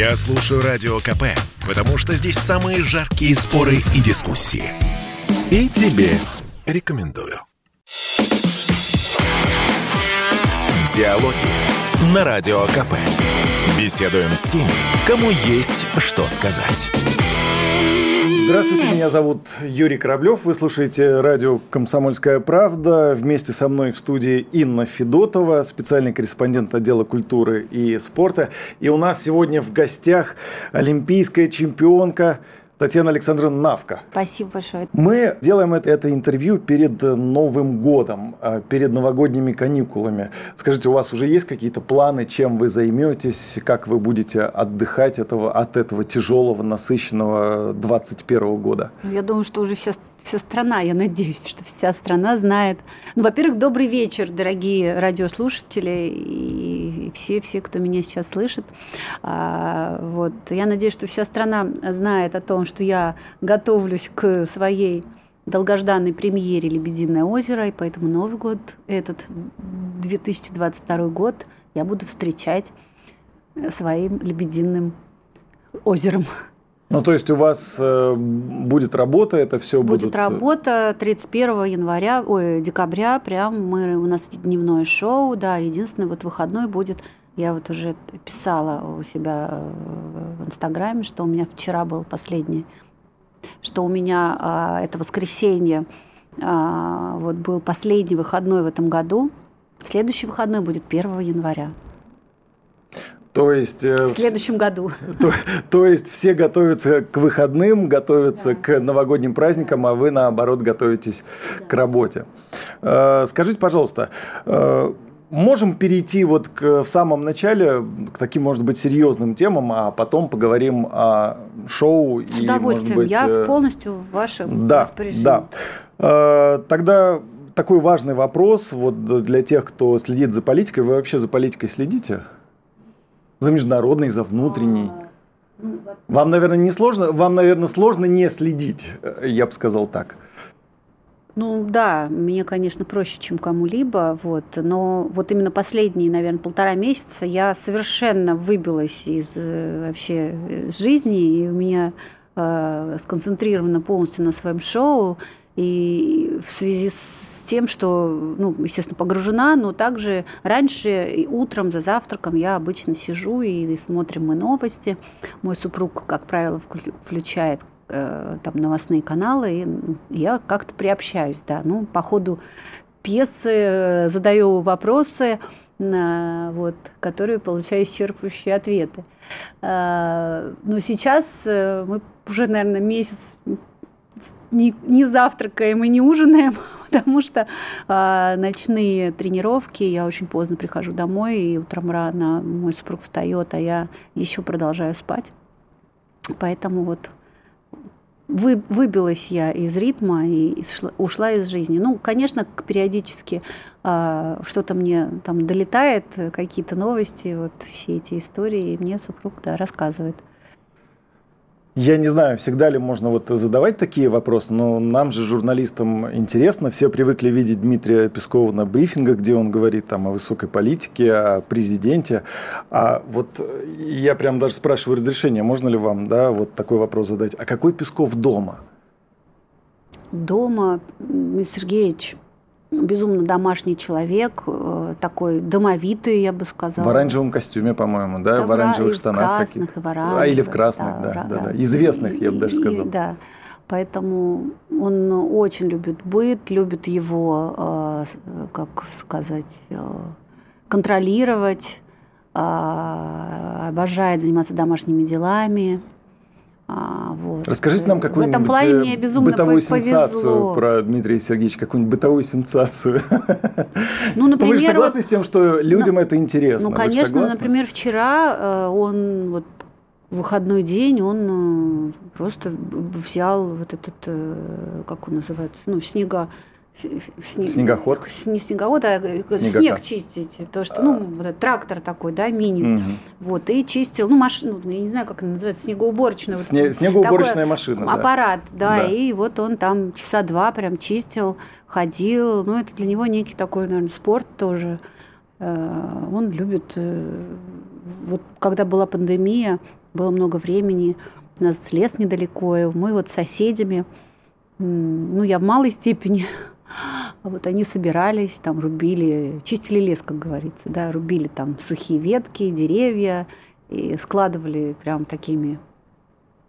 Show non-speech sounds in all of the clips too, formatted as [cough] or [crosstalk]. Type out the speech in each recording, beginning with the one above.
Я слушаю Радио КП, потому что здесь самые жаркие споры и дискуссии. И тебе рекомендую. Диалоги на Радио КП. Беседуем с теми, кому есть что сказать. Здравствуйте, меня зовут Юрий Кораблев. Вы слушаете радио «Комсомольская правда». Вместе со мной в студии Инна Федотова, специальный корреспондент отдела культуры и спорта. И у нас сегодня в гостях олимпийская чемпионка Татьяна Александровна Навка. Спасибо большое. Мы делаем это, это интервью перед Новым годом, а, перед новогодними каникулами. Скажите, у вас уже есть какие-то планы, чем вы займетесь, как вы будете отдыхать этого, от этого тяжелого, насыщенного 2021 года? Я думаю, что уже вся вся страна, я надеюсь, что вся страна знает. Ну, во-первых, добрый вечер, дорогие радиослушатели и все, все, кто меня сейчас слышит. А, вот. Я надеюсь, что вся страна знает о том, что я готовлюсь к своей долгожданной премьере «Лебединое озеро», и поэтому Новый год, этот 2022 год, я буду встречать своим лебединым озером. Ну, то есть у вас э, будет работа, это все будет... Будет работа 31 января, ой, декабря, прям мы, у нас дневное шоу, да, единственное, вот выходной будет, я вот уже писала у себя э, в Инстаграме, что у меня вчера был последний, что у меня э, это воскресенье, э, вот был последний выходной в этом году, следующий выходной будет 1 января. То есть... Э, в следующем году. [laughs] То, то есть все готовятся к выходным, готовятся да. к новогодним праздникам, а вы, наоборот, готовитесь да. к работе. Э, скажите, пожалуйста, э, можем перейти вот к, в самом начале к таким, может быть, серьезным темам, а потом поговорим о шоу. С и, удовольствием. Может быть, Я полностью в вашем да, распоряжении. Да. Тогда такой важный вопрос вот для тех, кто следит за политикой. Вы вообще за политикой следите? За международный, за внутренний. А, ну, вам, наверное, не сложно, вам, наверное, сложно не следить, я бы сказал так. Ну да, мне, конечно, проще, чем кому-либо, вот, но вот именно последние, наверное, полтора месяца я совершенно выбилась из э, вообще э, жизни, и у меня э, сконцентрировано полностью на своем шоу, и в связи с тем, что, ну, естественно, погружена, но также раньше утром за завтраком я обычно сижу и смотрим мы новости. Мой супруг, как правило, включает э, там новостные каналы, и я как-то приобщаюсь, да. Ну, по ходу пьесы э, задаю вопросы, на, вот, которые получаю исчерпывающие ответы. Э, но сейчас э, мы уже, наверное, месяц не, не завтракаем и не ужинаем, [laughs] потому что э, ночные тренировки, я очень поздно прихожу домой, и утром рано мой супруг встает, а я еще продолжаю спать. Поэтому вот вы, выбилась я из ритма и шла, ушла из жизни. Ну, конечно, периодически э, что-то мне там долетает, какие-то новости, вот все эти истории, и мне супруг да, рассказывает. Я не знаю, всегда ли можно вот задавать такие вопросы, но нам же, журналистам, интересно. Все привыкли видеть Дмитрия Пескова на брифингах, где он говорит там о высокой политике, о президенте. А вот я прям даже спрашиваю разрешение, можно ли вам да, вот такой вопрос задать. А какой Песков дома? Дома, Сергеевич, безумно домашний человек, э, такой домовитый, я бы сказала. В оранжевом костюме, по-моему, да? да в оранжевых штанах. В красных, и в оранжевых. А, или в красных, да, да, да, да. Известных, и, я бы даже сказал. И, да. Поэтому он очень любит быт, любит его, э, как сказать, э, контролировать, обожает заниматься домашними делами. А, вот. Расскажите нам какую-нибудь э, бытовую сенсацию про Дмитрия Сергеевича, какую-нибудь бытовую сенсацию. Ну, например, [laughs] Вы же согласны вот, с тем, что людям ну, это интересно? Ну, конечно, например, вчера э, он вот выходной день он э, просто взял вот этот, как он называется, ну, снега, Снег... Снегоход? Не снегоход, а э, Снегока. снег чистить. То, что, ну, вот, трактор такой, да, мини. Угу. Вот, и чистил, ну, машину, я не знаю, как она называется, снегоуборочная. Сне... Вот, снегоуборочная машина, Аппарат, да. да, и вот он там часа два прям чистил, ходил. Ну, это для него некий такой, наверное, спорт тоже. Э, он любит... Э, вот когда была пандемия, было много времени, у нас лес недалеко, и мы вот с соседями, ну, я в малой степени, а [laughs] вот они собирались, там рубили, чистили лес, как говорится, да, рубили там сухие ветки, деревья, и складывали прям такими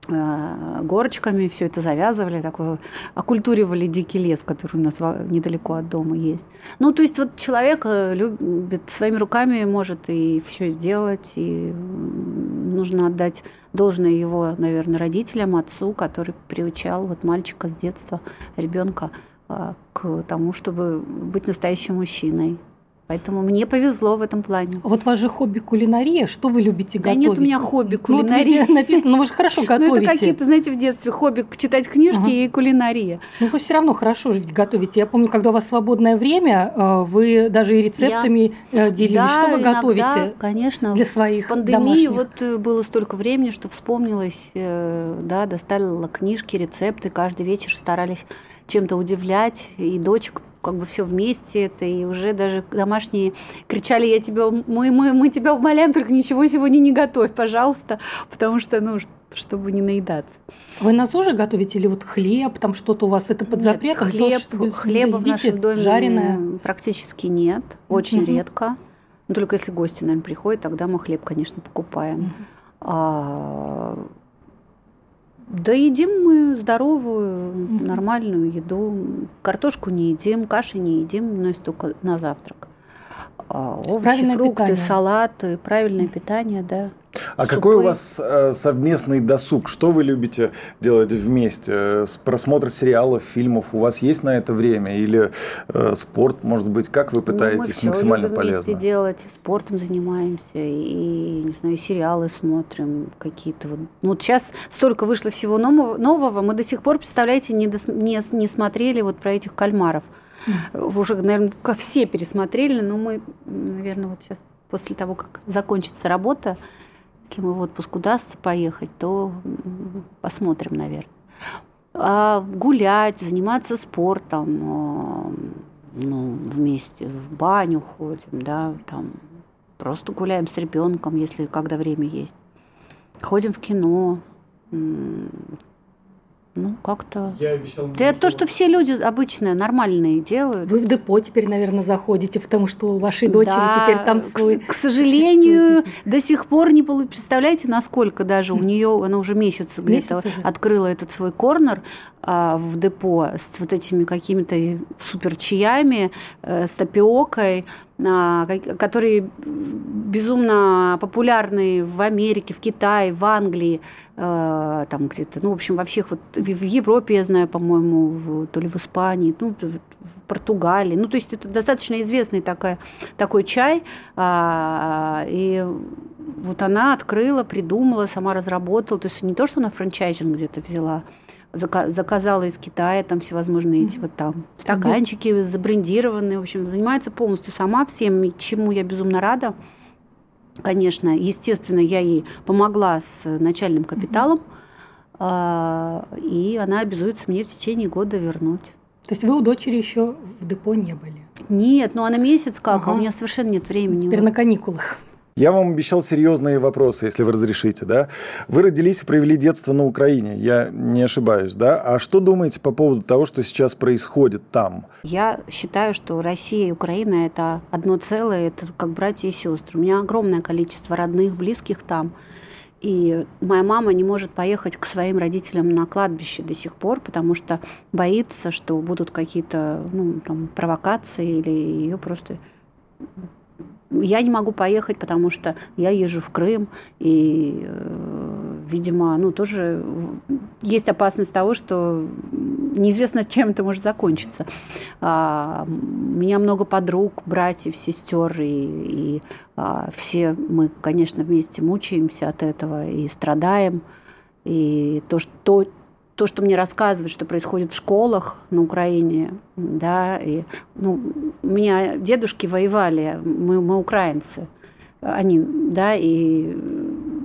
Э, горочками все это завязывали, такое, окультуривали дикий лес, который у нас недалеко от дома есть. Ну, то есть вот человек э, любит своими руками может и все сделать, и нужно отдать должное его, наверное, родителям, отцу, который приучал вот мальчика с детства, ребенка к тому, чтобы быть настоящим мужчиной. Поэтому мне повезло в этом плане. А вот ваше хобби кулинария. Что вы любите да готовить? нет у меня хобби кулинария. Ну, вот написано, но вы же хорошо готовите. [laughs] Ну, это какие-то, знаете, в детстве хобби читать книжки ага. и кулинария. Ну, вы все равно хорошо ведь готовите. Я помню, когда у вас свободное время, э, вы даже и рецептами Я... Э, делились. Да, что вы иногда, готовите конечно. для своих В пандемии домашних? вот э, было столько времени, что вспомнилось, да, достала книжки, рецепты. Каждый вечер старались чем-то удивлять. И дочек как бы все вместе это, и уже даже домашние кричали, я тебя, мы, мы, мы тебя умоляем, только ничего сегодня не готовь, пожалуйста, потому что, ну, чтобы не наедаться. Вы на ЗОЖе готовите или вот хлеб, там что-то у вас это под запретом? Нет, хлеб, ЗОЖ, хлеба в нашем доме жареное? практически нет, очень угу. редко. Ну, только если гости, наверное, приходят, тогда мы хлеб, конечно, покупаем. А, да едим мы здоровую, нормальную еду. Картошку не едим, каши не едим, но есть только на завтрак. А, овощи, правильное фрукты, питание. салаты, правильное питание, да. А Супы. какой у вас э, совместный досуг? Что вы любите делать вместе? Просмотр сериалов, фильмов? У вас есть на это время? Или э, спорт, может быть? Как вы пытаетесь ну, мы максимально любим полезно? вместе делать, спортом занимаемся, и, не знаю, сериалы смотрим какие-то. Вот. Ну, вот сейчас столько вышло всего нового, нового, мы до сих пор, представляете, не, дос, не, не смотрели вот про этих кальмаров. Mm. Уже, наверное, все пересмотрели, но мы, наверное, вот сейчас после того, как закончится работа, если мы в отпуск удастся поехать, то посмотрим, наверное. А гулять, заниматься спортом, э, ну, вместе в баню ходим, да, там просто гуляем с ребенком, если когда время есть. Ходим в кино, ну, как-то... Я обещал... Это то, что все люди обычные, нормальные делают. Вы в депо теперь, наверное, заходите, потому что у вашей дочери да, теперь там свой... К, к сожалению, [laughs] до сих пор не получилось. Представляете, насколько даже у нее, она уже месяц где-то открыла этот свой корнер а, в депо с вот этими какими-то супер чаями, э, с тапиокой, а, которые безумно популярны в Америке, в Китае, в Англии, э, там где-то, ну, в общем, во всех, вот в Европе, я знаю, по-моему, то ли в Испании, ну, в Португалии. Ну, то есть это достаточно известный такой, такой чай. А, и вот она открыла, придумала, сама разработала. То есть не то, что она франчайзинг где-то взяла, заказала из Китая там всевозможные эти вот там стаканчики забрендированные, в общем, занимается полностью сама всем, чему я безумно рада. Конечно, естественно, я ей помогла с начальным капиталом, а, и она обязуется мне в течение года вернуть. То есть вы у дочери еще в депо не были? Нет, ну она месяц как, ага. а у меня совершенно нет времени. Теперь на каникулах. Я вам обещал серьезные вопросы, если вы разрешите, да? Вы родились и провели детство на Украине, я не ошибаюсь, да? А что думаете по поводу того, что сейчас происходит там? Я считаю, что Россия и Украина – это одно целое, это как братья и сестры. У меня огромное количество родных, близких там. И моя мама не может поехать к своим родителям на кладбище до сих пор, потому что боится, что будут какие-то ну, провокации или ее просто я не могу поехать, потому что я езжу в Крым, и, э, видимо, ну, тоже есть опасность того, что неизвестно, чем это может закончиться. А, у меня много подруг, братьев, сестер, и, и а, все мы, конечно, вместе мучаемся от этого и страдаем. И то, что, то, что мне рассказывают, что происходит в школах на Украине, да, и, ну, у меня дедушки воевали, мы, мы украинцы, они, да, и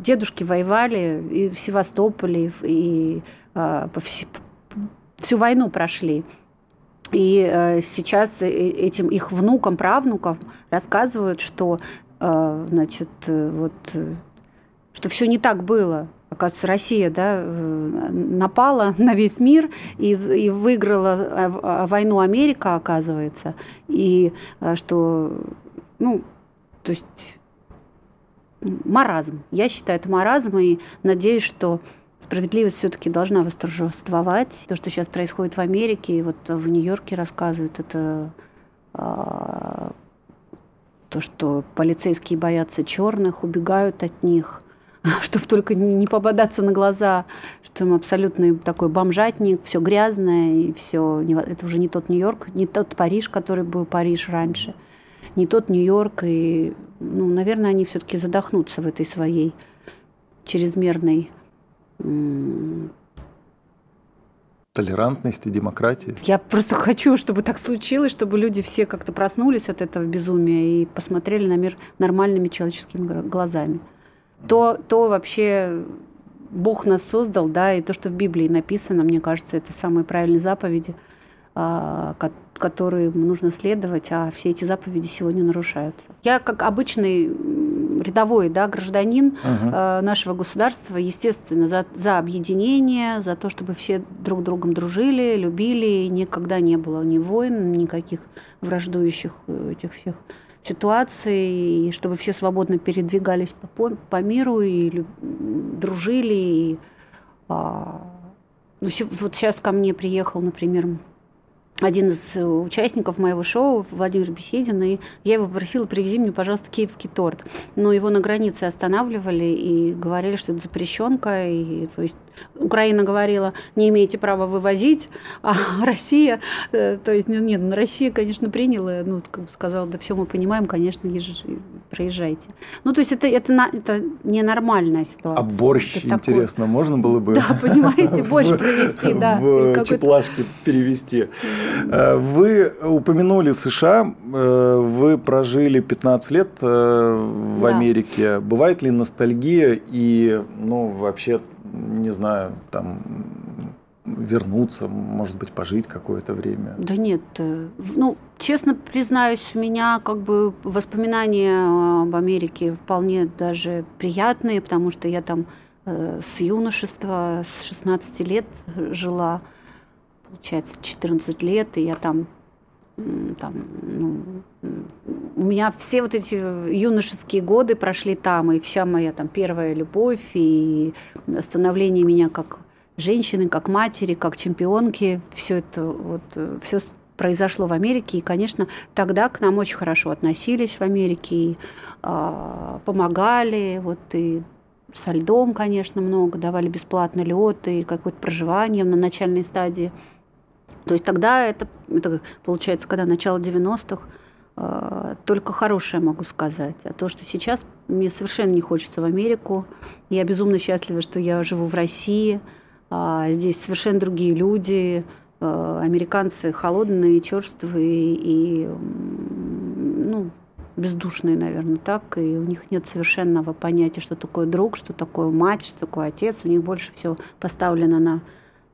дедушки воевали и в Севастополе, и а, по, всю войну прошли. И э, сейчас э, этим их внукам, правнукам рассказывают, что, э, значит, вот что все не так было. Оказывается, Россия да, э, напала на весь мир и, и выиграла войну Америка, оказывается. И что, ну, то есть маразм. Я считаю, это маразм, и надеюсь, что справедливость все-таки должна восторжествовать. То, что сейчас происходит в Америке, и вот в Нью-Йорке рассказывают, это а, то, что полицейские боятся черных, убегают от них, [laughs] чтобы только не попадаться на глаза, что там абсолютный такой бомжатник, все грязное, и все, это уже не тот Нью-Йорк, не тот Париж, который был Париж раньше, не тот Нью-Йорк, и, ну, наверное, они все-таки задохнутся в этой своей чрезмерной толерантности, демократии. Я просто [laughs] хочу, чтобы так случилось, чтобы люди все как-то проснулись от этого безумия и посмотрели на мир нормальными человеческими глазами. То, то вообще Бог нас создал, да, и то, что в Библии написано, мне кажется, это самые правильные заповеди, а, которые нужно следовать, а все эти заповеди сегодня нарушаются. Я, как обычный рядовой да, гражданин угу. нашего государства, естественно, за, за объединение, за то, чтобы все друг другом дружили, любили, никогда не было ни войн, никаких враждующих э, этих всех ситуаций, и чтобы все свободно передвигались по, по миру и люб, дружили. И, а, ну, вот сейчас ко мне приехал, например, один из участников моего шоу, Владимир Беседин, и я его попросила, привези мне, пожалуйста, киевский торт. Но его на границе останавливали и говорили, что это запрещенка, и то есть Украина говорила, не имеете права вывозить, а [laughs] Россия, э, то есть, нет, ну, Россия, конечно, приняла, ну, как бы сказала, да все мы понимаем, конечно, езж, проезжайте. Ну, то есть это, это, это ненормальная ситуация. А борщ, это интересно, такой... можно было бы... [laughs] Да, понимаете, [laughs] борщ провести, да. В чеплашки перевести. Э, вы упомянули США, э, вы прожили 15 лет в Америке. Бывает ли ностальгия и, ну, вообще не знаю, там вернуться, может быть, пожить какое-то время? Да нет, э, ну, честно признаюсь, у меня как бы воспоминания об Америке вполне даже приятные, потому что я там э, с юношества, с 16 лет жила, получается, 14 лет, и я там там, ну, у меня все вот эти юношеские годы прошли там, и вся моя там первая любовь, и становление меня как женщины, как матери, как чемпионки, все это вот, все произошло в Америке, и, конечно, тогда к нам очень хорошо относились в Америке, и, э, помогали, вот, и со льдом, конечно, много, давали бесплатно лед и какое-то проживание на начальной стадии – то есть тогда это, это получается, когда начало 90-х, э, только хорошее могу сказать. А то, что сейчас мне совершенно не хочется в Америку. Я безумно счастлива, что я живу в России. А здесь совершенно другие люди. Э, американцы холодные, черствые и ну, бездушные, наверное, так. И у них нет совершенного понятия, что такое друг, что такое мать, что такое отец. У них больше всего поставлено на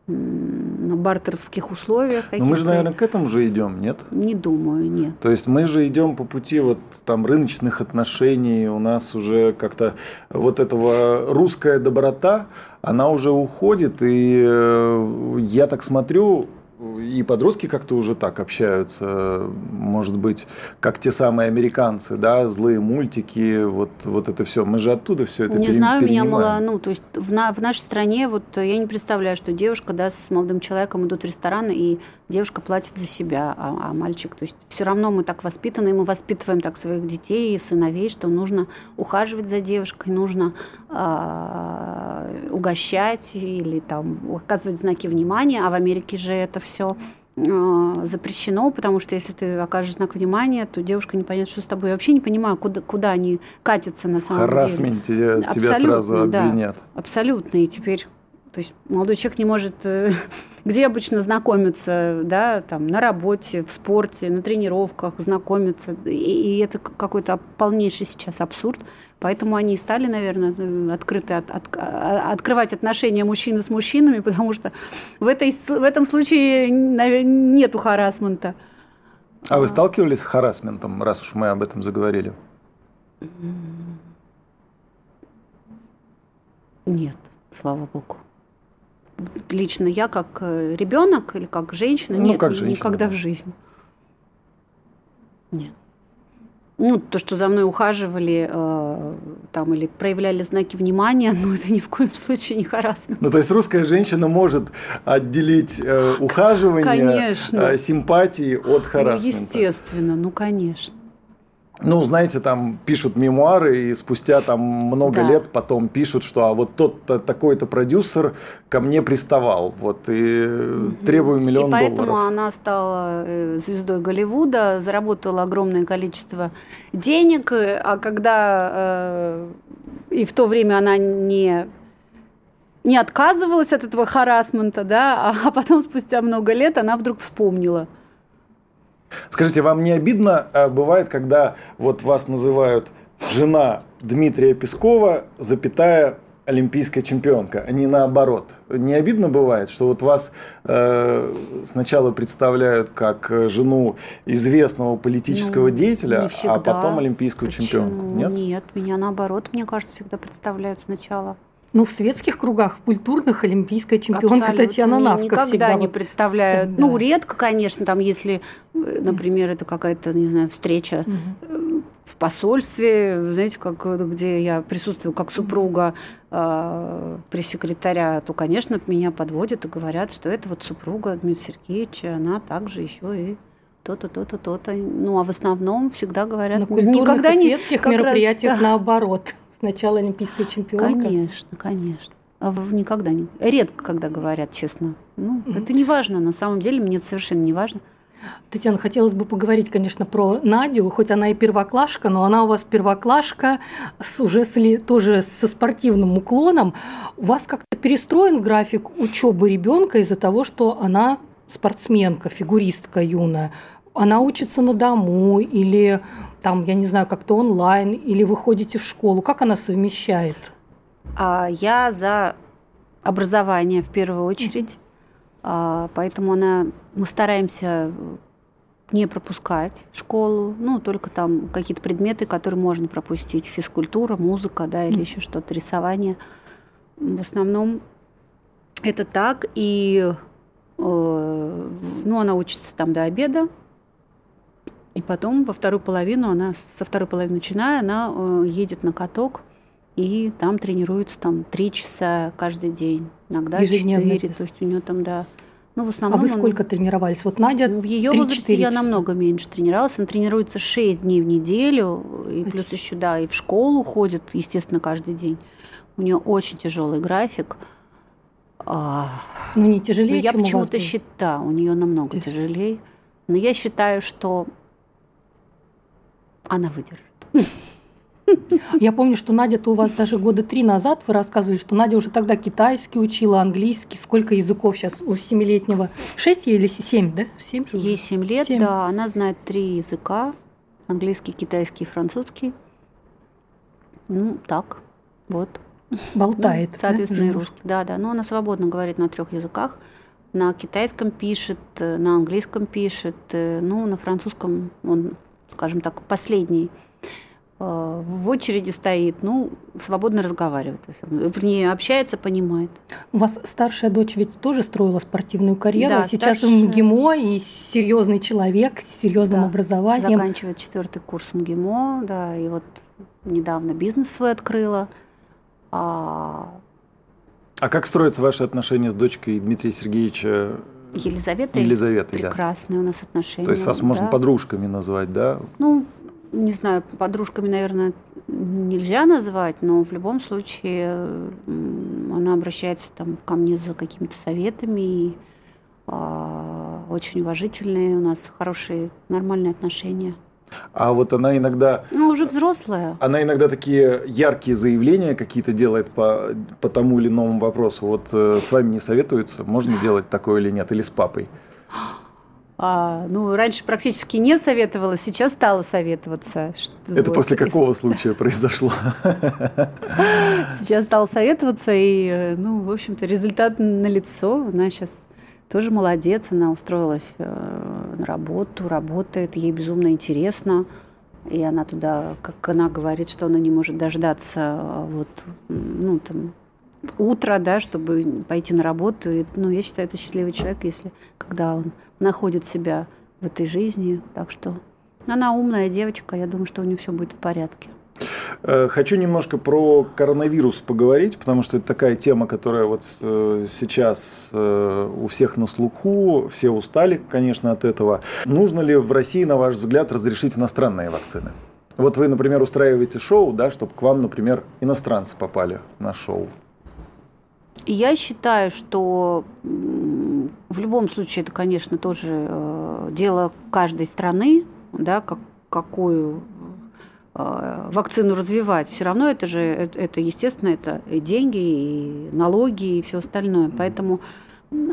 на бартеровских условиях. Но мы же, наверное, к этому же идем, нет? Не думаю, нет. То есть мы же идем по пути вот там рыночных отношений, у нас уже как-то вот этого русская доброта, она уже уходит, и э, я так смотрю, и подростки как-то уже так общаются, может быть, как те самые американцы, да, злые мультики, вот, вот это все. Мы же оттуда все это Не пере, знаю, меня мало, ну, то есть в, на, в нашей стране вот я не представляю, что девушка, да, с молодым человеком идут в ресторан, и девушка платит за себя, а, а мальчик, то есть все равно мы так воспитаны, мы воспитываем так своих детей и сыновей, что нужно ухаживать за девушкой, нужно э, угощать или там оказывать знаки внимания, а в Америке же это все все а, запрещено, потому что если ты окажешь знак внимания, то девушка не поймет, что с тобой. Я вообще не понимаю, куда, куда они катятся на самом Харасмент деле. Харасмент тебя сразу обвинят. Да, абсолютно. И теперь то есть молодой человек не может, э, [laughs] где обычно знакомиться, да, там, на работе, в спорте, на тренировках знакомиться. И, и это какой-то полнейший сейчас абсурд. Поэтому они и стали, наверное, открыты от, от, а, открывать отношения мужчины с мужчинами, [laughs] потому что в, этой, в этом случае нету харасмента. А вы сталкивались с харасментом, раз уж мы об этом заговорили? Нет, слава богу. Лично я как э, ребенок или как женщина, ну, нет, как женщина, никогда да. в жизни. Нет. Ну, то, что за мной ухаживали э, там или проявляли знаки внимания, [laughs] ну, это ни в коем случае не харасмент. Ну, то есть русская женщина может отделить э, ухаживание, конечно. Э, симпатии от харасмента. Ну, естественно, ну, конечно ну, знаете, там пишут мемуары, и спустя там много да. лет потом пишут, что а вот тот такой-то продюсер ко мне приставал, вот, и угу. требую миллион долларов. И поэтому долларов. она стала э, звездой Голливуда, заработала огромное количество денег, а когда э, и в то время она не не отказывалась от этого харасмента, да, а, а потом спустя много лет она вдруг вспомнила – Скажите, вам не обидно а, бывает, когда вот вас называют жена Дмитрия Пескова, запятая олимпийская чемпионка, а не наоборот. Не обидно бывает, что вот вас э, сначала представляют как жену известного политического ну, деятеля, а потом олимпийскую Почему? чемпионку? Нет? Нет, меня наоборот, мне кажется, всегда представляют сначала. Ну, в светских кругах, в культурных олимпийская чемпионка Абсолютно. Татьяна Навка Никогда всегда не представляют. Да. Ну, редко, конечно, там, если, э, например, это какая-то, не знаю, встреча угу. в посольстве, знаете, как, где я присутствую как супруга э, пресс-секретаря, то, конечно, меня подводят и говорят, что это вот супруга Дмитрия Сергеевича, она также еще и то-то, то-то, то-то. Ну, а в основном всегда говорят... На культурных никогда и светских не, мероприятиях раз, да. наоборот сначала олимпийская чемпионка? Конечно, конечно. А никогда не. Редко, когда говорят, честно. Ну, mm-hmm. это не важно. На самом деле, мне это совершенно не важно. Татьяна, хотелось бы поговорить, конечно, про Надю, хоть она и первоклашка, но она у вас первоклашка с, уже с, тоже со спортивным уклоном. У вас как-то перестроен график учебы ребенка из-за того, что она спортсменка, фигуристка юная. Она учится на дому или там, я не знаю, как-то онлайн, или вы ходите в школу? Как она совмещает? А, я за образование в первую очередь, а, поэтому она, мы стараемся не пропускать школу, ну, только там какие-то предметы, которые можно пропустить, физкультура, музыка, да, или еще что-то, рисование. В основном это так, и, э, ну, она учится там до обеда, и потом во вторую половину она, со второй половины начиная, она э, едет на каток и там тренируется там три часа каждый день, иногда четыре. То есть у нее там, да. Ну, в основном а вы сколько он... тренировались? Вот Надя В ее возрасте я намного меньше тренировалась. Она тренируется 6 дней в неделю. И плюс еще, да, и в школу ходит, естественно, каждый день. У нее очень тяжелый график. А, ну, не тяжелее, Но я почему-то считаю, у нее намного тяжелее. Но я считаю, что она выдержит. Я помню, что Надя-то у вас даже года три назад вы рассказывали, что Надя уже тогда китайский учила, английский. Сколько языков сейчас у семилетнего? Шесть или семь, да? Семь же Ей семь лет, 7. да. Она знает три языка. Английский, китайский, французский. Ну, так, вот. Болтает. Ну, соответственно, да? и русский. Да, да. Но она свободно говорит на трех языках. На китайском пишет, на английском пишет, ну, на французском он скажем так, последний э, в очереди стоит, ну, свободно разговаривает. Вернее, общается, понимает. У вас старшая дочь ведь тоже строила спортивную карьеру. Да, Сейчас старшая... в МГИМО и серьезный человек с серьезным да, образованием. Заканчивает четвертый курс МГИМО, да, и вот недавно бизнес свой открыла. А, а как строятся ваши отношения с дочкой Дмитрия Сергеевича Елизавета. Елизавета, Прекрасные да. у нас отношения. То есть вас да. можно подружками назвать, да? Ну, не знаю, подружками, наверное, нельзя назвать, но в любом случае она обращается там ко мне за какими-то советами. И, э, очень уважительные у нас хорошие, нормальные отношения. А вот она иногда... Ну, уже взрослая. Она иногда такие яркие заявления какие-то делает по, по тому или иному вопросу. Вот э, с вами не советуется, можно делать такое или нет, или с папой? А, ну, раньше практически не советовала, сейчас стала советоваться. Что, Это вот, после какого случая произошло? [laughs] Сейчас стала советоваться, и, э, ну, в общем-то, результат налицо. Она сейчас тоже молодец, она устроилась э, на работу, работает, ей безумно интересно. И она туда, как она говорит, что она не может дождаться вот, ну, там, утро, да, чтобы пойти на работу. И, ну, я считаю, это счастливый человек, если когда он находит себя в этой жизни. Так что она умная девочка, я думаю, что у нее все будет в порядке. Э, хочу немножко про коронавирус поговорить, потому что это такая тема, которая вот э, сейчас э, у всех на слуху, все устали, конечно, от этого. Нужно ли в России, на ваш взгляд, разрешить иностранные вакцины? Вот вы, например, устраиваете шоу, да, чтобы к вам, например, иностранцы попали на шоу. Я считаю, что в любом случае это, конечно, тоже дело каждой страны, да, как, какую вакцину развивать, все равно это же, это, естественно, это и деньги, и налоги, и все остальное. Поэтому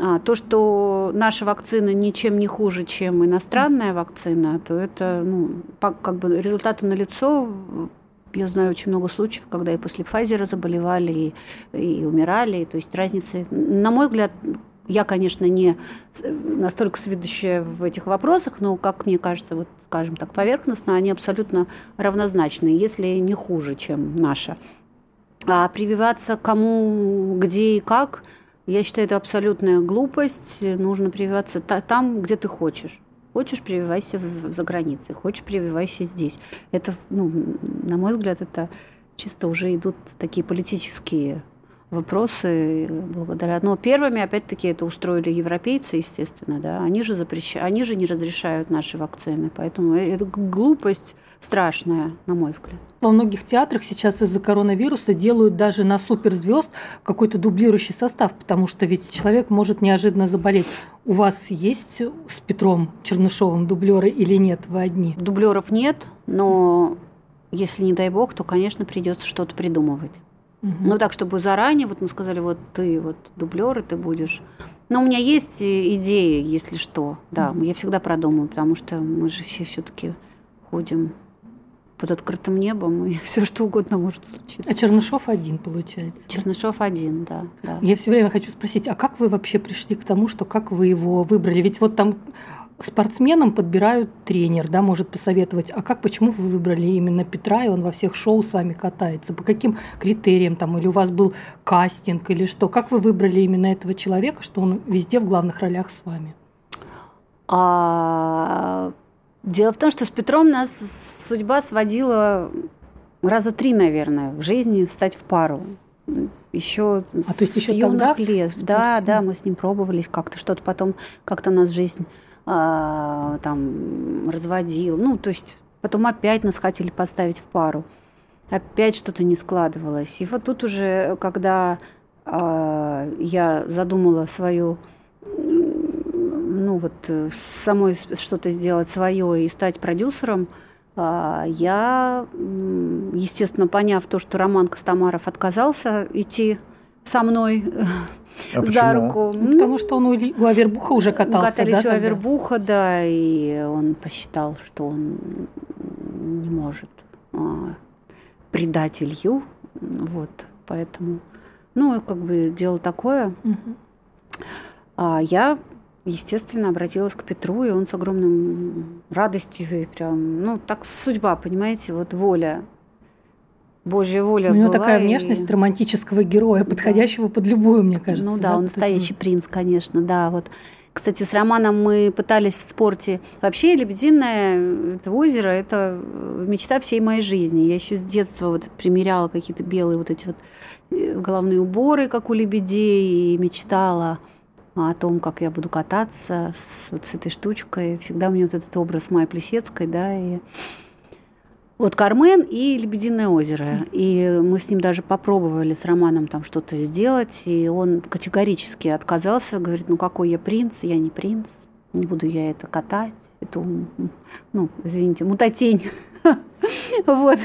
а, то, что наша вакцина ничем не хуже, чем иностранная вакцина, то это, ну, как бы результаты налицо. Я знаю очень много случаев, когда и после Pfizer заболевали, и, и умирали. То есть разницы, на мой взгляд, я, конечно, не настолько сведущая в этих вопросах, но, как мне кажется, вот, скажем так, поверхностно, они абсолютно равнозначны, если не хуже, чем наша. А прививаться кому, где и как, я считаю, это абсолютная глупость. Нужно прививаться там, где ты хочешь. Хочешь, прививайся за границей, хочешь, прививайся здесь. Это, ну, на мой взгляд, это чисто уже идут такие политические вопросы благодаря. Но первыми, опять-таки, это устроили европейцы, естественно, да. Они же запрещают, они же не разрешают наши вакцины, поэтому это глупость страшная, на мой взгляд. Во многих театрах сейчас из-за коронавируса делают даже на суперзвезд какой-то дублирующий состав, потому что ведь человек может неожиданно заболеть. У вас есть с Петром Чернышовым дублеры или нет? Вы одни? Дублеров нет, но если не дай бог, то, конечно, придется что-то придумывать. Угу. Ну так, чтобы заранее, вот мы сказали, вот ты вот дублер, и ты будешь. Но у меня есть идеи, если что. Да, угу. я всегда продумаю, потому что мы же все все-таки ходим под открытым небом, и [laughs] все что угодно может случиться. А Чернышов один, получается? Чернышов один, да, да. Я все время хочу спросить, а как вы вообще пришли к тому, что как вы его выбрали? Ведь вот там спортсменам подбирают тренер, да, может посоветовать, а как, почему вы выбрали именно Петра, и он во всех шоу с вами катается, по каким критериям там, или у вас был кастинг, или что, как вы выбрали именно этого человека, что он везде в главных ролях с вами? А, дело в том, что с Петром нас судьба сводила раза три, наверное, в жизни стать в пару. Еще а то есть еще юных тогда лет. Да, да, мы с ним пробовались как-то, что-то потом как-то нас жизнь там разводил. Ну, то есть потом опять нас хотели поставить в пару. Опять что-то не складывалось. И вот тут уже, когда а, я задумала свою ну вот самой что-то сделать свое и стать продюсером, а, я, естественно, поняв то, что Роман Костомаров отказался идти со мной [laughs] а за руку. Ну, потому что он у, у Авербуха уже катался. Катались да, у Авербуха, да, и он посчитал, что он не может а, предать Илью. Вот, поэтому, ну, как бы дело такое. Угу. А я, естественно, обратилась к Петру, и он с огромным радостью и прям, ну, так судьба, понимаете, вот воля Божья воля У него была, такая внешность и... романтического героя, подходящего да. под любую, мне кажется. Ну да, да он настоящий принц, конечно, да. Вот. Кстати, с Романом мы пытались в спорте. Вообще, Лебединое это озеро – это мечта всей моей жизни. Я еще с детства вот примеряла какие-то белые вот эти вот э, головные уборы, как у лебедей, и мечтала о том, как я буду кататься с, вот с этой штучкой. Всегда у меня вот этот образ Майи Плесецкой, да, и вот Кармен и Лебединое озеро. И мы с ним даже попробовали с Романом там что-то сделать, и он категорически отказался, говорит, ну какой я принц, я не принц, не буду я это катать, эту, ну, извините, мутатень. [laughs] Вот.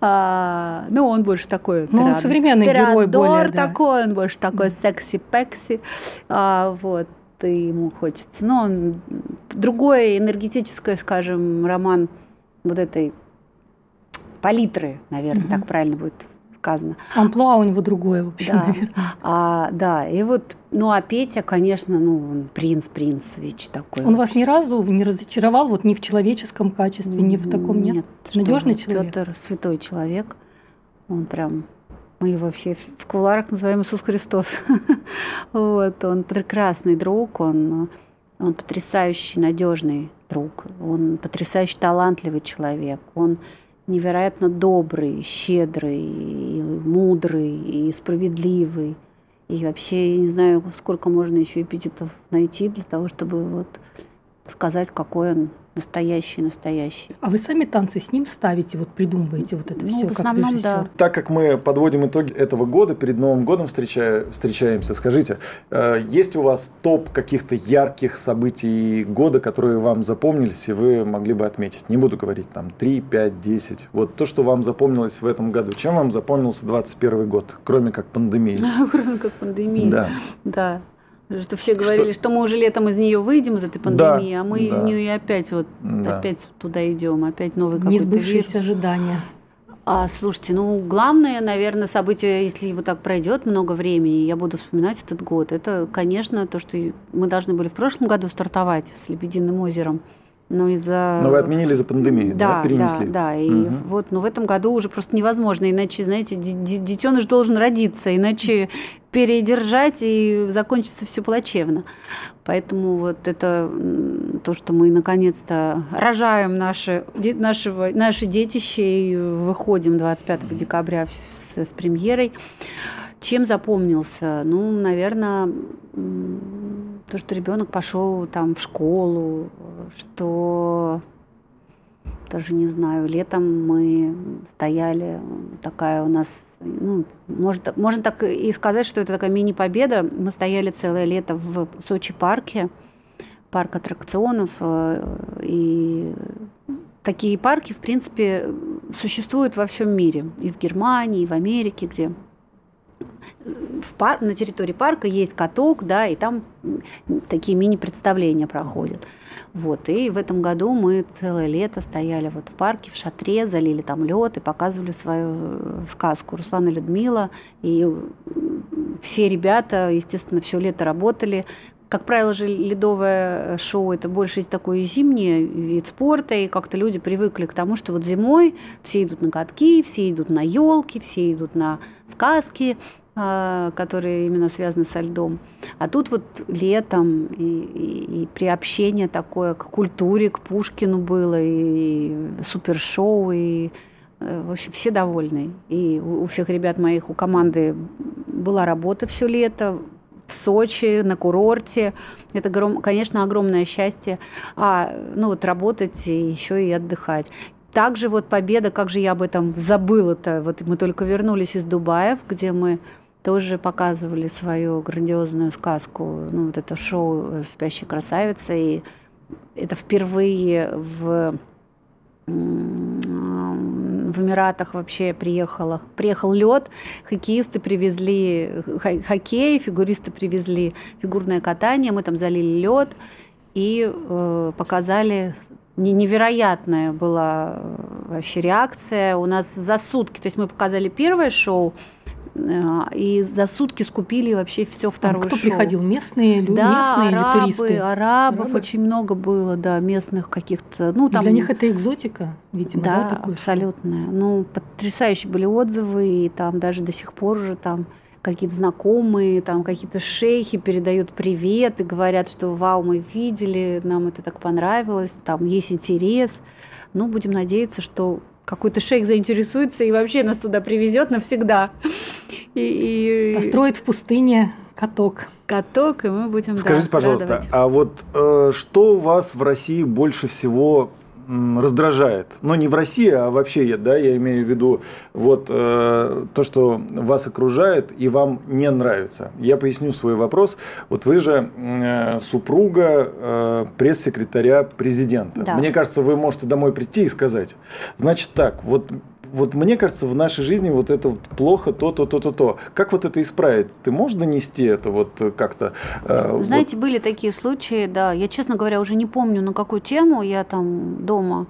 А, ну, он больше такой... Ну, он современный герой более, да. такой, он больше такой секси-пекси. А, вот. И ему хочется. Но он другой энергетическое, скажем, роман вот этой палитры, наверное, угу. так правильно будет сказано. Амплуа у него другое вообще, да. наверное. А, да, и вот, ну, а Петя, конечно, ну, он принц-принц ВИЧ такой. Он вас ни разу не разочаровал, вот ни в человеческом качестве, ни в таком, нет? Нет. Надежный человек? Петр святой человек, он прям Мы его вообще в куларах называем Иисус Христос. [laughs] вот, он прекрасный друг, он, он потрясающий, надежный друг, он потрясающе талантливый человек, он невероятно добрый, щедрый, мудрый и справедливый. И вообще, я не знаю, сколько можно еще эпитетов найти для того, чтобы вот сказать, какой он настоящий, настоящий. А вы сами танцы с ним ставите, вот придумываете вот это ну, все, в основном, как режиссер? Да. Так как мы подводим итоги этого года, перед Новым годом встречая, встречаемся, скажите, э, есть у вас топ каких-то ярких событий года, которые вам запомнились, и вы могли бы отметить? Не буду говорить там 3, 5, 10. Вот то, что вам запомнилось в этом году. Чем вам запомнился 21 год, кроме как пандемии? [laughs] Кроме как пандемии. Да. Да. Что все говорили, что... что мы уже летом из нее выйдем, из этой пандемии, да, а мы да. из нее и опять вот да. опять туда идем, опять новый какой-то Несбывшиеся ожидания. А, слушайте, ну, главное, наверное, событие, если вот так пройдет много времени, я буду вспоминать этот год. Это, конечно, то, что мы должны были в прошлом году стартовать с Лебединым озером. Но из-за... Но вы отменили за пандемию, да, да перенесли? Да, да. И угу. вот, но в этом году уже просто невозможно. Иначе, знаете, детеныш должен родиться, иначе передержать и закончится все плачевно. Поэтому вот это то, что мы наконец-то рожаем наши, нашего, наши детище и выходим 25 декабря с, с премьерой. Чем запомнился? Ну, наверное, то, что ребенок пошел там в школу, что даже не знаю, летом мы стояли, такая у нас, ну, может, можно так и сказать, что это такая мини-победа. Мы стояли целое лето в Сочи парке, парк аттракционов, э, и такие парки, в принципе, существуют во всем мире, и в Германии, и в Америке, где в пар... на территории парка есть каток, да, и там такие мини-представления проходят. Вот, и в этом году мы целое лето стояли вот в парке, в шатре, залили там лед и показывали свою э, сказку Руслана Людмила. И все ребята, естественно, все лето работали, как правило же ледовое шоу это больше такой зимний вид спорта, и как-то люди привыкли к тому, что вот зимой все идут на катки, все идут на елки, все идут на сказки, которые именно связаны со льдом. А тут вот летом и, и, и приобщение такое к культуре, к Пушкину было, и, и супершоу, и э, в общем, все довольны. И у всех ребят моих, у команды была работа все лето, в Сочи, на курорте. Это, конечно, огромное счастье. А, ну вот работать и еще и отдыхать. Также вот победа, как же я об этом забыла-то. Вот мы только вернулись из Дубаев, где мы тоже показывали свою грандиозную сказку, ну вот это шоу «Спящая красавица», и это впервые в в Эмиратах вообще приехала. Приехал лед, хоккеисты привезли хоккей, фигуристы привезли фигурное катание, мы там залили лед и э, показали невероятная была э, вообще реакция. У нас за сутки, то есть мы показали первое шоу, и за сутки скупили вообще все второе Кто шоу. приходил? Местные люди, да, местные арабы, или туристы? арабов арабы? очень много было, да, местных каких-то. Ну, там... Для них это экзотика, видимо, да, да абсолютная. Шоу? Ну, потрясающие были отзывы, и там даже до сих пор уже там какие-то знакомые, там какие-то шейхи передают привет и говорят, что вау, мы видели, нам это так понравилось, там есть интерес. Ну, будем надеяться, что какой-то шейх заинтересуется и вообще нас туда привезет навсегда. И, и... Построит в пустыне каток. Каток, и мы будем Скажите, да, пожалуйста, радовать. а вот э, что вас в России больше всего раздражает. Но не в России, а вообще, да, я имею в виду вот э, то, что вас окружает и вам не нравится. Я поясню свой вопрос. Вот вы же э, супруга э, пресс-секретаря президента. Да. Мне кажется, вы можете домой прийти и сказать, значит так, вот вот мне кажется, в нашей жизни вот это вот плохо, то, то, то, то, то. Как вот это исправить? Ты можешь донести это вот как-то? Э, Знаете, вот... были такие случаи, да. Я, честно говоря, уже не помню, на какую тему я там дома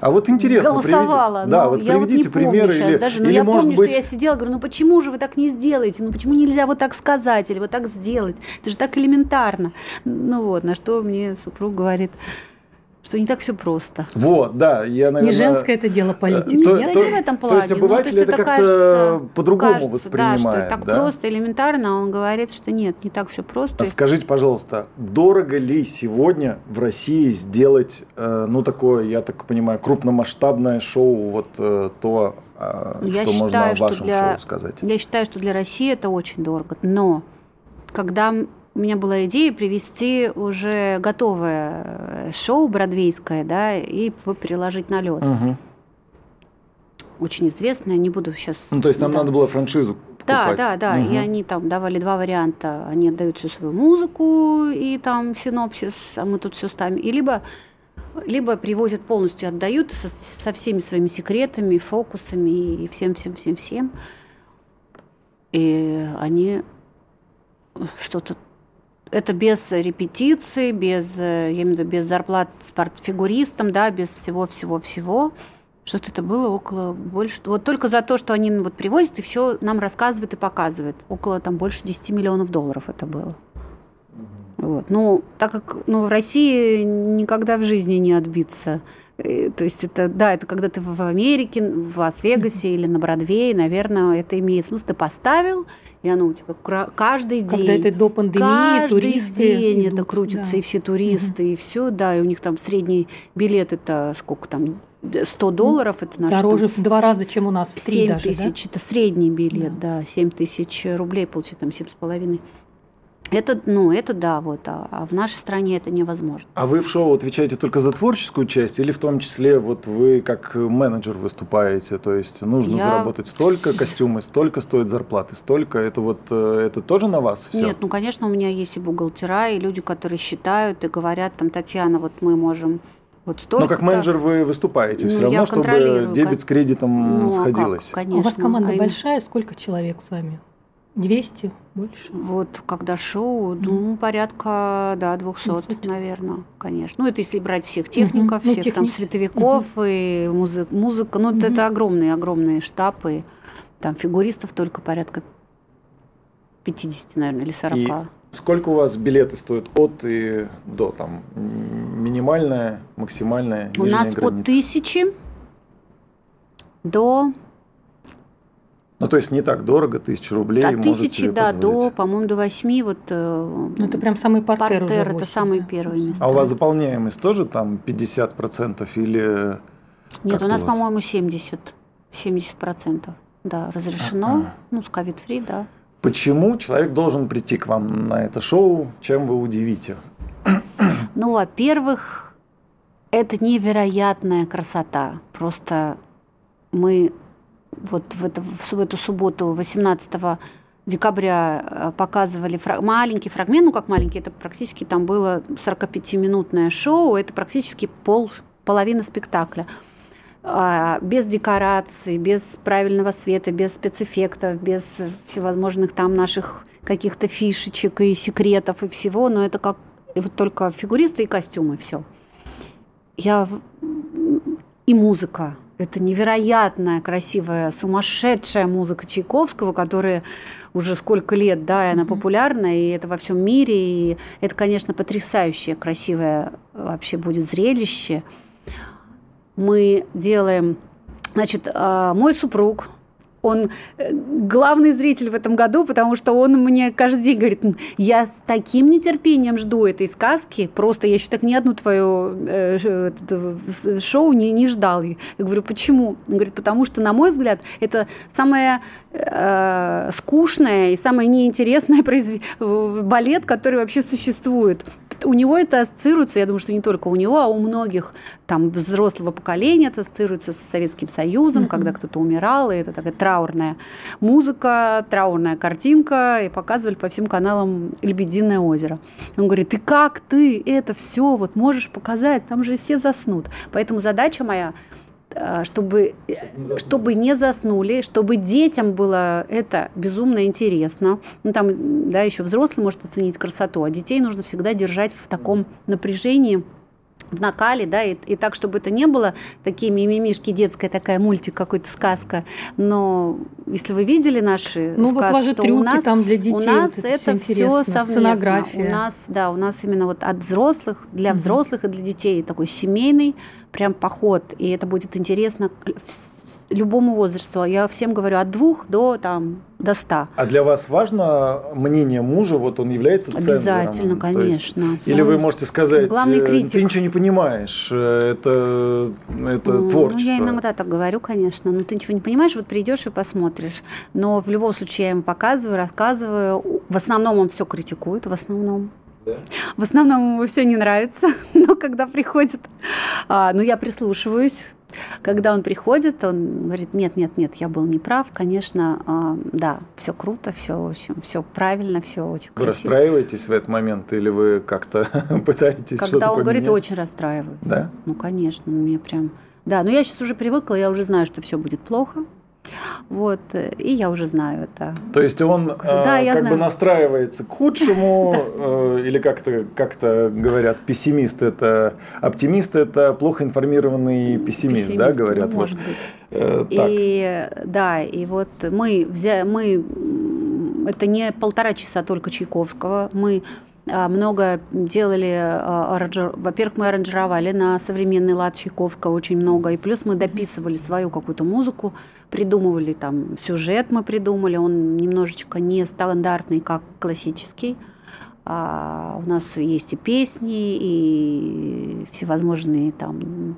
а вот интересно, голосовала. Приведи, да, вот я приведите вот не примеры помню или, даже, но или я может помню, быть... что я сидела, говорю, ну почему же вы так не сделаете? Ну почему нельзя вот так сказать или вот так сделать? Это же так элементарно. Ну вот, на что мне супруг говорит, что не так все просто. Вот, да, я, наверное... Не женское это дело политики, то, нет? То, не в этом плане. То есть обыватель ну, то есть это, это как-то по-другому кажется, воспринимает, да, что так да? просто, элементарно, а он говорит, что нет, не так все просто. А скажите, пожалуйста, дорого ли сегодня в России сделать, э, ну, такое, я так понимаю, крупномасштабное шоу, вот э, то, э, я что считаю, можно о вашем что для, шоу сказать? Я считаю, что для России это очень дорого. Но когда у меня была идея привести уже готовое э, шоу бродвейское, да, и его переложить на лед. Угу. Очень известное, не буду сейчас. Ну, то есть нам да. надо было франшизу Да, покупать. да, да. Мгм. И они там давали два варианта. Они отдают всю свою музыку и там синопсис, а мы тут все ставим. И либо либо привозят полностью, отдают со, со всеми своими секретами, фокусами и всем, всем, всем, всем. И они что-то это без репетиций, без, э, я имею в виду, без зарплат спортфигуристам, да, без всего-всего-всего. Что-то это было около больше... Вот только за то, что они вот привозят и все нам рассказывают и показывают. Около там больше 10 миллионов долларов это было. Вот. Ну, так как ну, в России никогда в жизни не отбиться. Э, То есть это, да, это когда ты в Америке, в Лас-Вегасе или на Бродвее, наверное, это имеет смысл. Ты поставил, и оно у тебя каждый день. Когда это до пандемии, Каждый туристы день идут, это крутится, да. и все туристы, и все, да, и у них там средний билет это сколько там, 100 долларов, это наш Дороже там в два раза, чем у нас, в три 7 даже, да? тысяч, это средний билет, да, 7 тысяч рублей получить, там 7,5. Это, ну, это да, вот, а, а в нашей стране это невозможно. А вы в шоу отвечаете только за творческую часть или в том числе вот вы как менеджер выступаете? То есть нужно Я- заработать столько, костюмы столько стоят зарплаты, столько. Это вот э, это тоже на вас все? Нет, ну, конечно, у меня есть и бухгалтера, и люди, которые считают и говорят, там, Татьяна, вот мы можем вот столько. Но как менеджер вы выступаете Ну, все равно, чтобы дебет кон- с кредитом ну, а как? сходилось. Конечно. У вас команда А большая, сколько человек с вами? 200? Больше? Вот, когда шоу, ну, порядка, да, 200, 200. наверное, конечно. Ну, это если брать всех техников, Ну, всех там технически. световиков и музы- музыка. Ну, Мгм. это огромные-огромные штабы. Там фигуристов только порядка 50, наверное, или 40. И сколько у вас билеты стоят от и до? Там минимальная, максимальная, У нас от граница? тысячи до Ну, то есть не так дорого, тысяча рублей от можете тысячи, да, до, позволить. по-моему, до восьми. Вот, э, Ну, это прям самый партер, Партер это 8, самые да. первые места. А у вас заполняемость тоже там 50% или... Нет, у нас, по-моему, 70. 70 процентов. Да, разрешено. Ага. Ну, с ковид-фри, да. Почему человек должен прийти к вам на это шоу? Чем вы удивите? Ну, во-первых, это невероятная красота. Просто мы вот в, это, в эту субботу, 18 декабря, э, показывали фра- маленький фрагмент, ну как маленький, это практически там было 45-минутное шоу, это практически пол, половина спектакля. А, Без декораций, без правильного света, без спецэффектов, без всевозможных там наших каких-то фишечек и секретов и всего, но это как и вот только фигуристы и костюмы, все. Я в- и музыка. Это невероятная, красивая, сумасшедшая музыка Чайковского, которая уже сколько лет, да, и она Мгм. популярна, и это во всем мире, и это, конечно, потрясающее, красивое вообще будет зрелище. Мы делаем, значит, а, мой супруг, он э, главный зритель в этом году, потому что он мне каждый день говорит, «М, я с таким нетерпением жду этой сказки, просто я еще так ни одну твою э, шоу не, не ждал. Я говорю, почему? Он говорит, потому что, на мой взгляд, это самое э, скучное и самое неинтересное э, балет, который вообще существует. У него это ассоциируется, я думаю, что не только у него, а у многих там взрослого поколения это ассоциируется с Советским Союзом, Мгм. когда кто-то умирал, и это такая траурная музыка, траурная картинка, и показывали по всем каналам «Лебединое озеро». Он говорит, и как ты это все вот можешь показать? Там же все заснут. Поэтому задача моя э, чтобы, э, чтобы не заснули, чтобы детям было это безумно интересно. Ну, там, да, еще взрослый может оценить красоту, а детей нужно всегда держать в таком напряжении в накале, да, и, и так, чтобы это не было такие мимимишки, детская такая мультик, какой-то сказка. Но если вы видели наши ну, сказки, вот ваши то трюки у нас, там для детей, у нас вот это, все, совместно. У нас, да, у нас именно вот от взрослых, для взрослых и для детей такой семейный прям поход, и это будет интересно любому возрасту. Я всем говорю от двух до там до ста. А для вас важно мнение мужа? Вот он является цензором? Обязательно, конечно. Есть, или вы можете сказать, главный э, критик. ты ничего не понимаешь, э, это, это ну, творчество. Я иногда так говорю, конечно, но ты ничего не понимаешь, вот придешь и посмотришь. Но в любом случае я ему показываю, рассказываю. В основном он все критикует, в основном. Да? В основном ему все не нравится, [laughs] но когда приходит, а, ну я прислушиваюсь, когда он приходит, он говорит, нет, нет, нет, я был неправ, конечно, э, да, все круто, все очень, все правильно, все очень Вы красиво. расстраиваетесь в этот момент или вы как-то [laughs] пытаетесь что-то Когда он поменять? говорит, очень расстраиваюсь. Да? Ну, конечно, мне прям... Да, но я сейчас уже привыкла, я уже знаю, что все будет плохо. Вот, э, и я уже знаю это. То есть он Да, э, как знаю. бы настраивается к худшему, [laughs] э, или как-то как говорят, пессимист это оптимист это плохо информированный пессимист, да, говорят. вот. может быть. Э. И да, и вот мы взяли, мы это не полтора часа только Чайковского, мы много делали, а, во-первых, мы аранжировали на современный лад Чайковского очень много, и плюс мы дописывали свою какую-то музыку, придумывали там сюжет мы придумали, он немножечко не стандартный, как классический. А, у нас есть и песни, и всевозможные там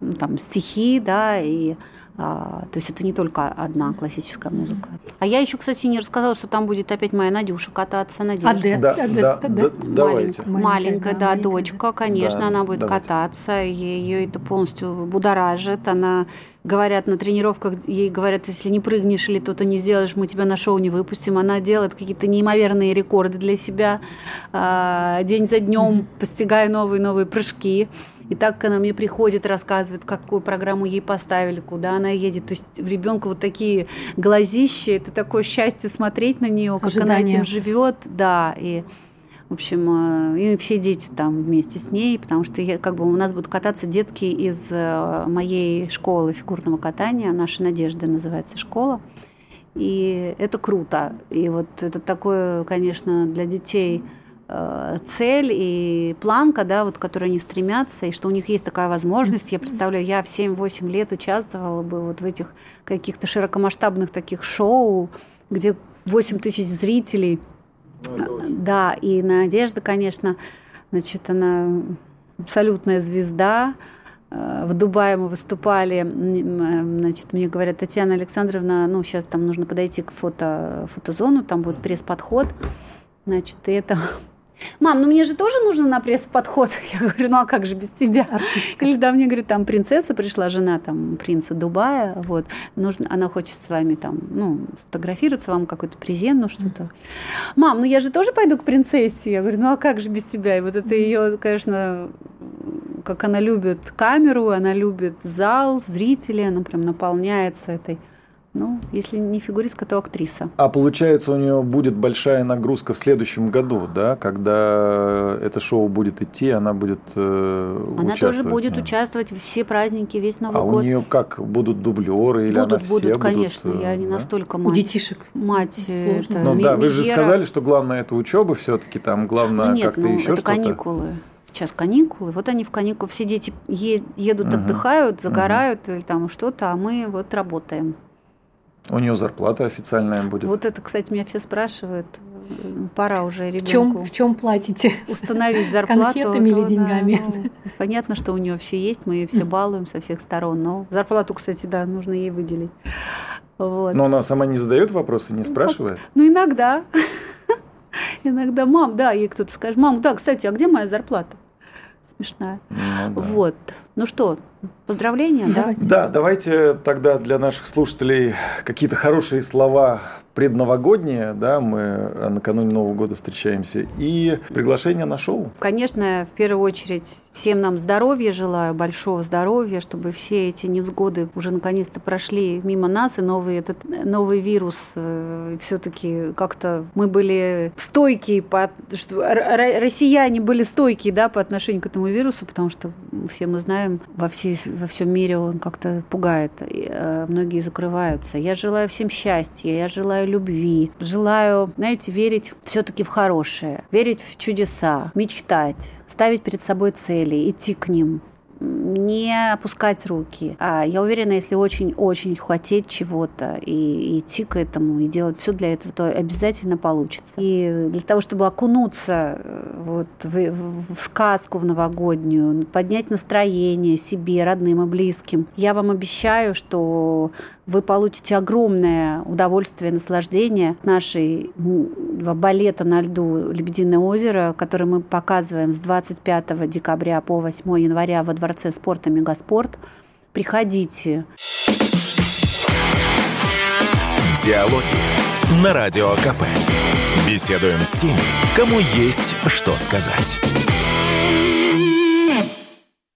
ну, там стихи, да, и а, то есть это не только одна классическая музыка. А я еще, кстати, не рассказала, что там будет опять моя Надюша кататься, Надежда. Адет, Да, адет, да, адет. да, давайте. Маленькая, маленькая, да, маленькая, дочка, конечно, Да, она будет давайте. кататься, ее это полностью будоражит, она говорят на тренировках, ей говорят, если не прыгнешь или то-то не сделаешь, мы тебя на шоу не выпустим. Она делает какие-то неимоверные рекорды для себя, а, день за днем постигая новые новые прыжки. И так она мне приходит, рассказывает, какую программу ей поставили, куда она едет. То есть в ребенка вот такие глазища, это такое счастье смотреть на нее, как она этим живет, да, и в общем, э, и все дети там вместе с ней, потому что я, как бы у нас будут кататься детки из э, моей школы фигурного катания, наша Надежда называется школа, и это круто. И вот это такое, конечно, для детей цель и планка, да, вот, к которой они стремятся, и что у них есть такая возможность. Я представляю, я в 7-8 лет участвовала бы вот в этих каких-то широкомасштабных таких шоу, где 8 тысяч зрителей. Да, и Надежда, конечно, значит, она абсолютная звезда. Э, В Дубае мы выступали, э, значит, мне говорят, Татьяна Александровна, ну, сейчас там нужно подойти к фото, фотозону, там будет пресс-подход, значит, и это... Мам, ну мне же тоже нужно на пресс-подход. [laughs] Я говорю, ну а как же без тебя? Или да, мне говорит, там принцесса пришла, жена там принца Дубая, вот, нужно, она хочет с вами там, ну, сфотографироваться, вам какой-то презент, ну что-то. Мам, ну я же тоже пойду к принцессе. Я говорю, ну а как же без тебя? И вот это ее, конечно, как она любит камеру, она любит зал, зрителей, она прям наполняется этой. Ну, если не фигуристка, то актриса. А получается, у нее будет большая нагрузка в следующем году, да, когда это шоу будет идти, она будет э, Она участвовать тоже будет нем. участвовать в все праздники, весь Новый А у год. нее как будут дублеры или она будут, все будут, конечно. будут, я э, не да? настолько У мать. детишек. Мать, э, это, Ну ми- да, вы же сказали, что главное это учеба все-таки, там главное Ну нет, как-то ну, еще это что-то. каникулы. Сейчас каникулы. Вот они в каникулы. Все дети е- едут, Мгм. отдыхают, загорают или там что-то, а мы вот работаем. У нее зарплата официальная будет. Вот это, кстати, меня все спрашивают. Пора уже В чем, ребенку в чем платите? установить [laughs] зарплату. Конфетами или то да, деньгами? ну, понятно, что у нее все есть, мы ее все балуем со всех сторон. Но зарплату, кстати, да, нужно ей выделить. Вот. Но она сама не задает вопросы, не спрашивает. Ну, иногда. [laughs] Иногда, мам, да, ей кто-то скажет, мам, да, кстати, а где моя зарплата? Смешная. Ну да. Вот. Ну что, поздравления, да? Давайте. Да, давайте тогда для наших слушателей какие-то хорошие слова предновогоднее, да, мы накануне Нового года встречаемся, и приглашение на шоу. Конечно, в первую очередь всем нам здоровья желаю, большого здоровья, чтобы все эти невзгоды уже наконец-то прошли мимо нас, и новый этот новый вирус э, все-таки как-то мы были стойкие, по, что россияне были стойкие, да, по отношению к этому вирусу, потому что все мы знаем, во, всей, во всем мире он как-то пугает, э, многие закрываются. Я желаю всем счастья, я желаю любви, желаю, знаете, верить все-таки в хорошее, верить в чудеса, мечтать, ставить перед собой цели, идти к ним, не опускать руки. А я уверена, если очень-очень хотеть чего-то и идти к этому, и делать все для этого, то обязательно получится. И для того, чтобы окунуться э, вот в, в, в сказку в новогоднюю, поднять настроение себе, родным и близким, я вам обещаю, что вы получите огромное удовольствие, наслаждение нашей балета на льду «Лебединое озеро», который мы показываем с 25 декабря по 8 января во Дворце спорта «Мегаспорт». Приходите. Диалоги на Радио КП. Беседуем с теми, кому есть что сказать.